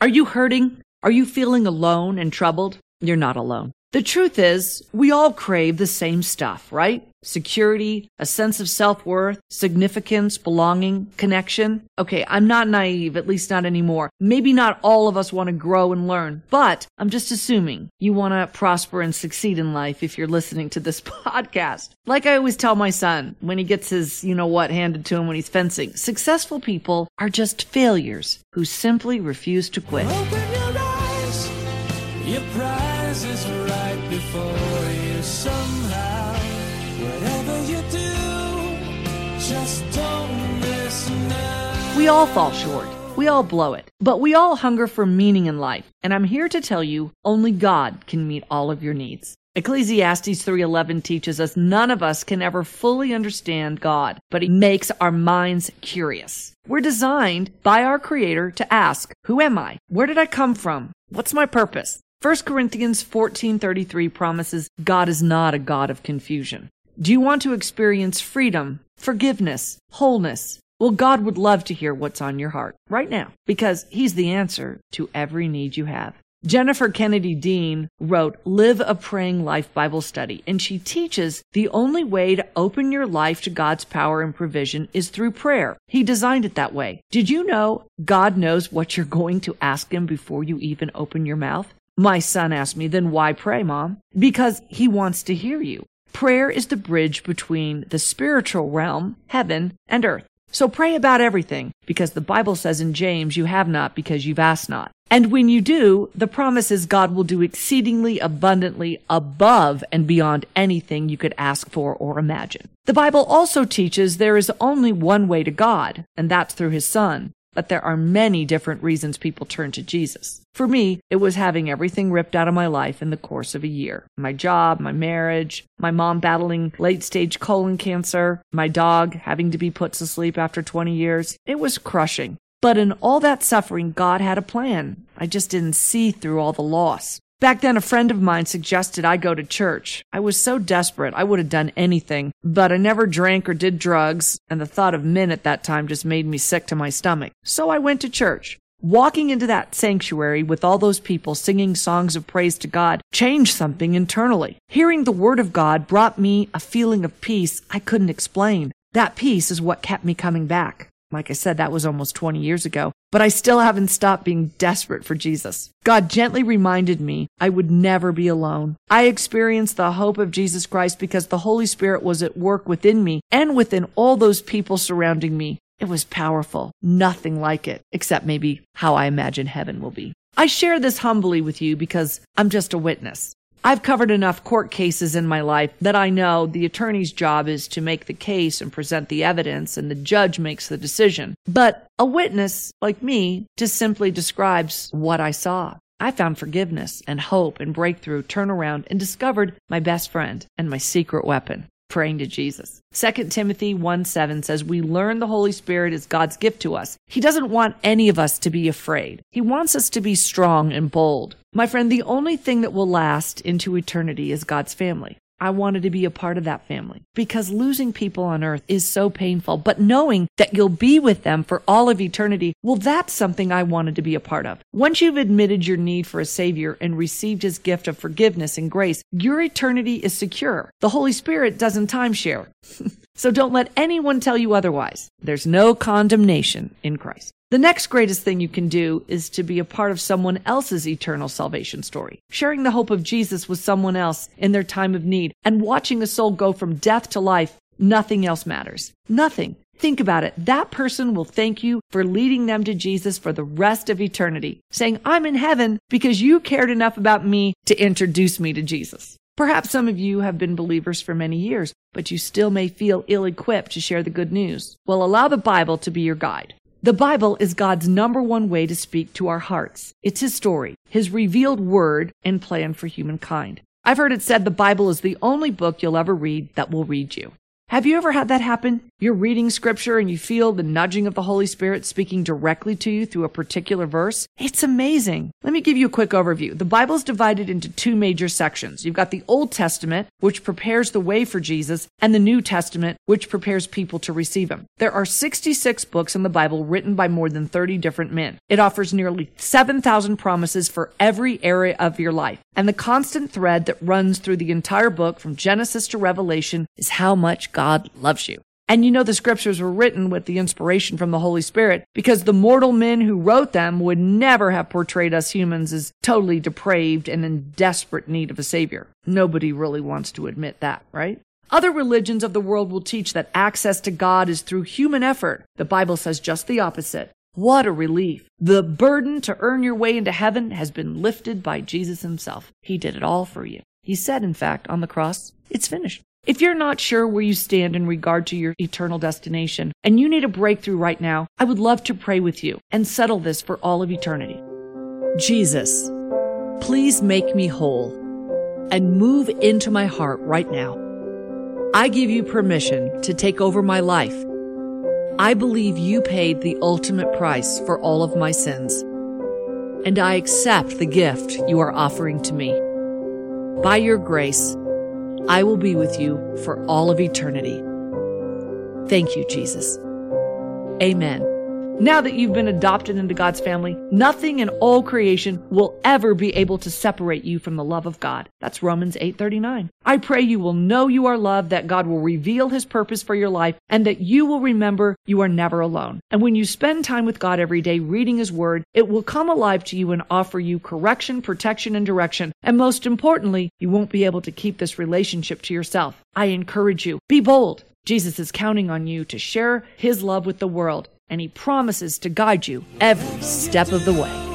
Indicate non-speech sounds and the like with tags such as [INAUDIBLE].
Are you hurting? Are you feeling alone and troubled? You're not alone. The truth is, we all crave the same stuff, right? Security, a sense of self-worth, significance, belonging, connection. Okay, I'm not naive, at least not anymore. Maybe not all of us want to grow and learn, but I'm just assuming you want to prosper and succeed in life if you're listening to this [LAUGHS] podcast. Like I always tell my son when he gets his, you know what, handed to him when he's fencing, successful people are just failures who simply refuse to quit. Before you somehow. Whatever you do, just don't miss now. We all fall short. We all blow it. But we all hunger for meaning in life. And I'm here to tell you, only God can meet all of your needs. Ecclesiastes 3:11 teaches us none of us can ever fully understand God, but he makes our minds curious. We're designed by our creator to ask, who am I? Where did I come from? What's my purpose? 1 Corinthians 14:33 promises God is not a God of confusion. Do you want to experience freedom, forgiveness, wholeness? Well, God would love to hear what's on your heart right now because he's the answer to every need you have. Jennifer Kennedy Dean wrote Live a Praying Life Bible Study, and she teaches the only way to open your life to God's power and provision is through prayer. He designed it that way. Did you know God knows what you're going to ask Him before you even open your mouth? My son asked me, then why pray, mom? Because he wants to hear you. Prayer is the bridge between the spiritual realm, heaven, and earth. So pray about everything because the Bible says in James, you have not because you've asked not. And when you do, the promise is God will do exceedingly abundantly above and beyond anything you could ask for or imagine. The Bible also teaches there is only one way to God, and that's through his son but there are many different reasons people turn to Jesus. For me, it was having everything ripped out of my life in the course of a year. My job, my marriage, my mom battling late stage colon cancer, my dog having to be put to sleep after 20 years. It was crushing. But in all that suffering, God had a plan. I just didn't see through all the loss. Back then, a friend of mine suggested I go to church. I was so desperate, I would have done anything, but I never drank or did drugs, and the thought of men at that time just made me sick to my stomach. So I went to church. Walking into that sanctuary with all those people singing songs of praise to God changed something internally. Hearing the word of God brought me a feeling of peace I couldn't explain. That peace is what kept me coming back. Like I said, that was almost 20 years ago, but I still haven't stopped being desperate for Jesus. God gently reminded me I would never be alone. I experienced the hope of Jesus Christ because the Holy Spirit was at work within me and within all those people surrounding me. It was powerful. Nothing like it, except maybe how I imagine heaven will be. I share this humbly with you because I'm just a witness. I've covered enough court cases in my life that I know the attorney's job is to make the case and present the evidence and the judge makes the decision. But a witness, like me, just simply describes what I saw. I found forgiveness and hope and breakthrough, turnaround, and discovered my best friend and my secret weapon praying to Jesus. 2 Timothy 1 7 says, We learn the Holy Spirit is God's gift to us. He doesn't want any of us to be afraid. He wants us to be strong and bold. My friend, the only thing that will last into eternity is God's family. I wanted to be a part of that family because losing people on earth is so painful. But knowing that you'll be with them for all of eternity, well, that's something I wanted to be a part of. Once you've admitted your need for a savior and received his gift of forgiveness and grace, your eternity is secure. The Holy Spirit doesn't timeshare. [LAUGHS] so don't let anyone tell you otherwise. There's no condemnation in Christ. The next greatest thing you can do is to be a part of someone else's eternal salvation story. Sharing the hope of Jesus with someone else in their time of need and watching a soul go from death to life, nothing else matters. Nothing. Think about it. That person will thank you for leading them to Jesus for the rest of eternity, saying, I'm in heaven because you cared enough about me to introduce me to Jesus. Perhaps some of you have been believers for many years, but you still may feel ill equipped to share the good news. Well, allow the Bible to be your guide. The Bible is God's number one way to speak to our hearts. It's His story, His revealed word and plan for humankind. I've heard it said the Bible is the only book you'll ever read that will read you. Have you ever had that happen? You're reading scripture and you feel the nudging of the Holy Spirit speaking directly to you through a particular verse? It's amazing. Let me give you a quick overview. The Bible is divided into two major sections. You've got the Old Testament, which prepares the way for Jesus, and the New Testament, which prepares people to receive him. There are 66 books in the Bible written by more than 30 different men. It offers nearly 7,000 promises for every area of your life. And the constant thread that runs through the entire book from Genesis to Revelation is how much God loves you. And you know the scriptures were written with the inspiration from the Holy Spirit because the mortal men who wrote them would never have portrayed us humans as totally depraved and in desperate need of a savior. Nobody really wants to admit that, right? Other religions of the world will teach that access to God is through human effort. The Bible says just the opposite. What a relief. The burden to earn your way into heaven has been lifted by Jesus himself. He did it all for you. He said, in fact, on the cross, it's finished. If you're not sure where you stand in regard to your eternal destination and you need a breakthrough right now, I would love to pray with you and settle this for all of eternity. Jesus, please make me whole and move into my heart right now. I give you permission to take over my life. I believe you paid the ultimate price for all of my sins, and I accept the gift you are offering to me. By your grace, I will be with you for all of eternity. Thank you, Jesus. Amen. Now that you've been adopted into God's family, nothing in all creation will ever be able to separate you from the love of God. That's Romans 8:39. I pray you will know you are loved, that God will reveal his purpose for your life, and that you will remember you are never alone. And when you spend time with God every day reading his word, it will come alive to you and offer you correction, protection, and direction. And most importantly, you won't be able to keep this relationship to yourself. I encourage you, be bold. Jesus is counting on you to share his love with the world, and he promises to guide you every step of the way.